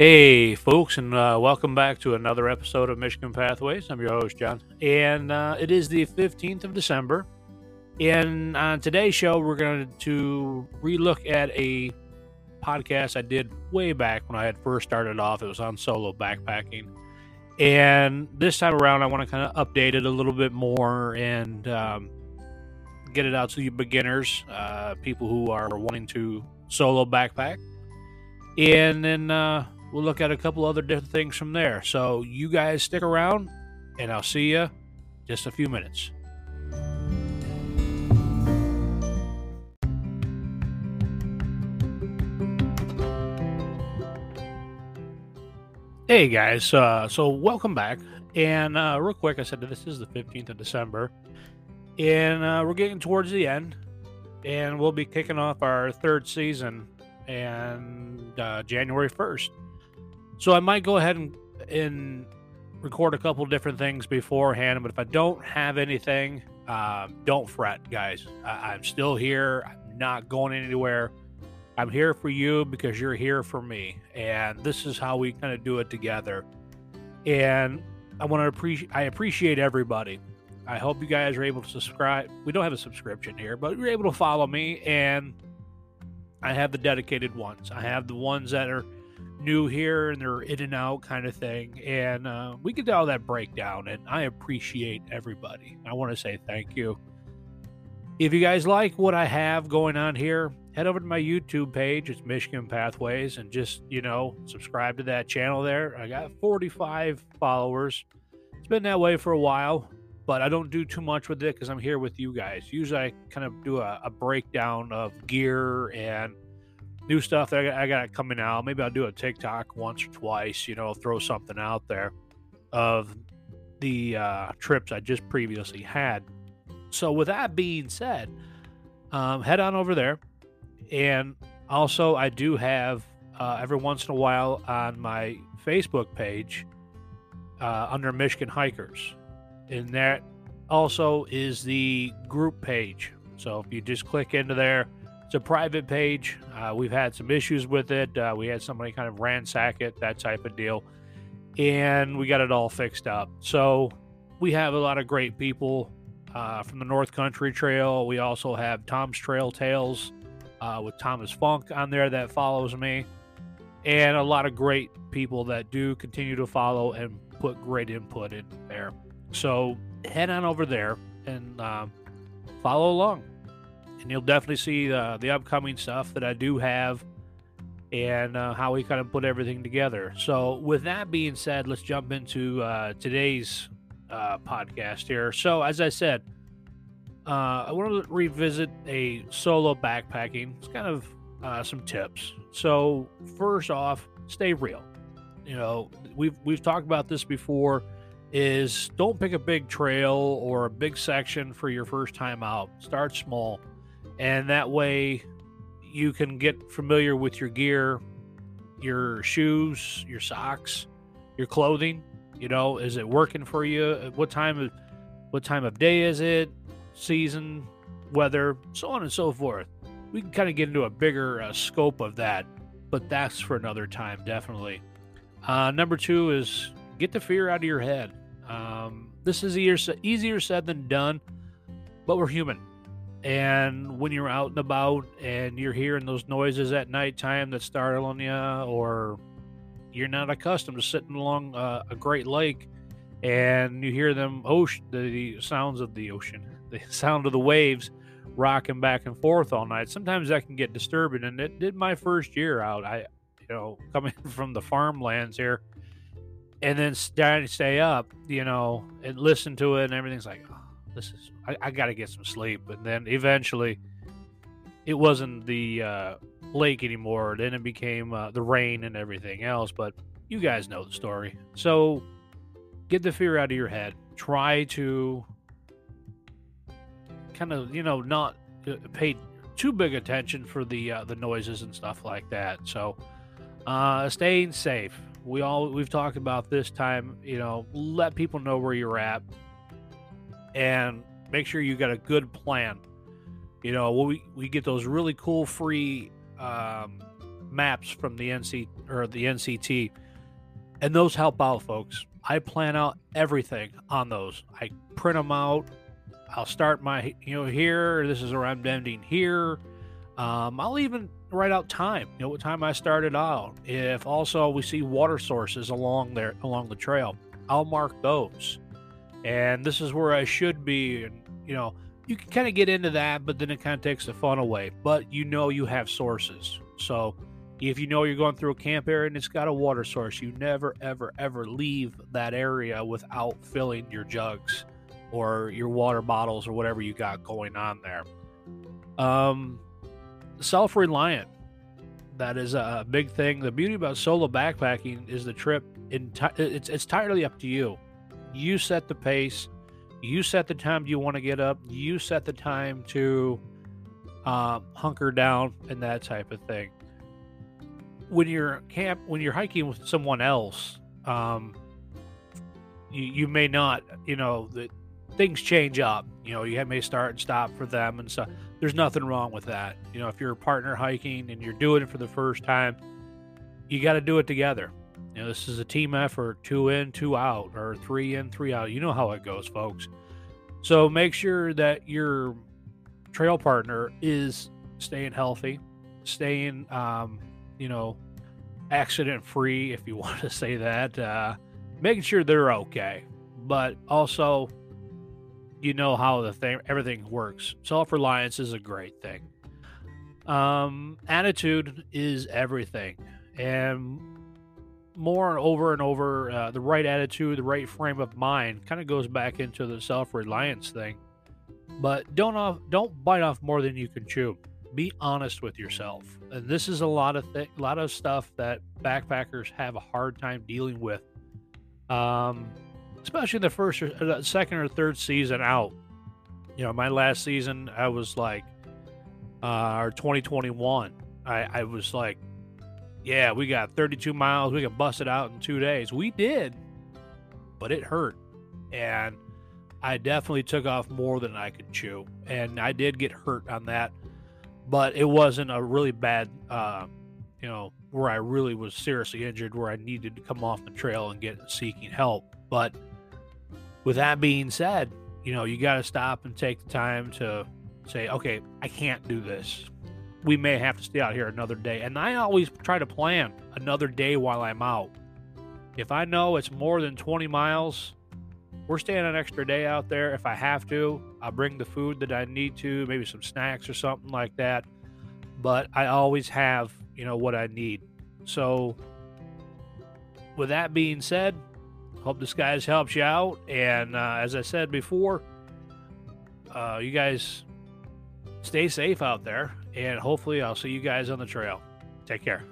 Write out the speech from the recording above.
Hey, folks, and uh, welcome back to another episode of Michigan Pathways. I'm your host, John, and uh, it is the 15th of December. And on today's show, we're going to relook at a podcast I did way back when I had first started off. It was on solo backpacking. And this time around, I want to kind of update it a little bit more and um, get it out to you beginners, uh, people who are wanting to solo backpack. And then uh, we'll look at a couple other different things from there. So you guys stick around, and I'll see you just a few minutes. Hey guys, uh, so welcome back. And uh, real quick, I said that this is the 15th of December, and uh, we're getting towards the end, and we'll be kicking off our third season and uh, January 1st. So I might go ahead and, and record a couple different things beforehand, but if I don't have anything, um, don't fret, guys. I, I'm still here. I'm not going anywhere. I'm here for you because you're here for me, and this is how we kind of do it together. And I want to appreciate. I appreciate everybody. I hope you guys are able to subscribe. We don't have a subscription here, but you're able to follow me, and I have the dedicated ones. I have the ones that are new here and they're in and out kind of thing. And uh, we get all that breakdown, and I appreciate everybody. I want to say thank you. If you guys like what I have going on here, head over to my YouTube page. It's Michigan Pathways, and just you know, subscribe to that channel there. I got 45 followers. It's been that way for a while, but I don't do too much with it because I'm here with you guys. Usually, I kind of do a, a breakdown of gear and new stuff that I got, coming out. Maybe I'll do a TikTok once or twice. You know, throw something out there of the uh, trips I just previously had. So, with that being said, um, head on over there. And also, I do have uh, every once in a while on my Facebook page uh, under Michigan Hikers. And that also is the group page. So, if you just click into there, it's a private page. Uh, we've had some issues with it. Uh, we had somebody kind of ransack it, that type of deal. And we got it all fixed up. So, we have a lot of great people uh, from the North Country Trail. We also have Tom's Trail Tales uh, with Thomas Funk on there that follows me, and a lot of great people that do continue to follow and put great input in there. So head on over there and um, follow along, and you'll definitely see the, the upcoming stuff that I do have and uh, how we kind of put everything together. So, with that being said, let's jump into uh, today's uh, podcast here. So, as I said, uh, I want to revisit a solo backpacking. It's kind of uh, some tips. So, first off, stay real. You know, we've we've talked about this before. Is don't pick a big trail or a big section for your first time out. Start small, and that way you can get familiar with your gear, your shoes, your socks, your clothing, you know, is it working for you? What time of what time of day is it? Season, weather, so on and so forth. We can kind of get into a bigger uh, scope of that, but that's for another time, definitely. Uh, number two is get the fear out of your head. Um, this is easier, easier said than done, but we're human. And when you're out and about and you're hearing those noises at nighttime that startling you, or you're not accustomed to sitting along uh, a great lake and you hear them ocean the sounds of the ocean the sound of the waves rocking back and forth all night. Sometimes that can get disturbing and it did my first year out. I you know coming from the farmlands here and then trying to stay up you know and listen to it and everything's like oh, this is i, I gotta get some sleep and then eventually it wasn't the uh, lake anymore. Then it became uh, the rain and everything else. But you guys know the story. So get the fear out of your head. Try to kind of, you know, not uh, pay too big attention for the uh, the noises and stuff like that. So uh, staying safe. We all we've talked about this time. You know, let people know where you're at, and make sure you got a good plan. You know, we we get those really cool free um, maps from the NC or the NCT, and those help out, folks. I plan out everything on those. I print them out. I'll start my, you know, here. This is where I'm ending here. Um, I'll even write out time. You know what time I started out. If also we see water sources along there along the trail, I'll mark those. And this is where I should be. And you know, you can kind of get into that, but then it kind of takes the fun away. But you know you have sources. So if you know you're going through a camp area and it's got a water source, you never, ever, ever leave that area without filling your jugs or your water bottles or whatever you got going on there. Um, self reliant. That is a big thing. The beauty about solo backpacking is the trip. Enti- it's, it's entirely up to you. You set the pace. You set the time you want to get up. You set the time to um, hunker down and that type of thing. When you're camp, when you're hiking with someone else, um, you you may not, you know, things change up. You know, you may start and stop for them and stuff. There's nothing wrong with that. You know, if you're a partner hiking and you're doing it for the first time, you got to do it together. You know, this is a team effort, two in, two out, or three in, three out. You know how it goes, folks. So make sure that your trail partner is staying healthy, staying, um, you know, accident free, if you want to say that, uh, making sure they're okay, but also you know how the thing everything works. Self reliance is a great thing. Um, attitude is everything, and more and over and over, uh, the right attitude, the right frame of mind, kind of goes back into the self reliance thing. But don't off, don't bite off more than you can chew. Be honest with yourself, and this is a lot of th- a lot of stuff that backpackers have a hard time dealing with. Um, especially the first or the second or third season out. You know, my last season, I was like, uh, or 2021, I, I was like, yeah, we got 32 miles. We can bust it out in two days. We did, but it hurt. And I definitely took off more than I could chew. And I did get hurt on that, but it wasn't a really bad, uh, you know, where I really was seriously injured, where I needed to come off the trail and get seeking help. But with that being said, you know, you got to stop and take the time to say, okay, I can't do this. We may have to stay out here another day. And I always try to plan another day while I'm out. If I know it's more than 20 miles, we're staying an extra day out there. If I have to, I'll bring the food that I need to, maybe some snacks or something like that. But I always have, you know, what I need. So, with that being said, Hope this guys helps you out. And uh, as I said before, uh, you guys stay safe out there. And hopefully, I'll see you guys on the trail. Take care.